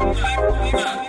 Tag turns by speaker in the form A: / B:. A: 嗯。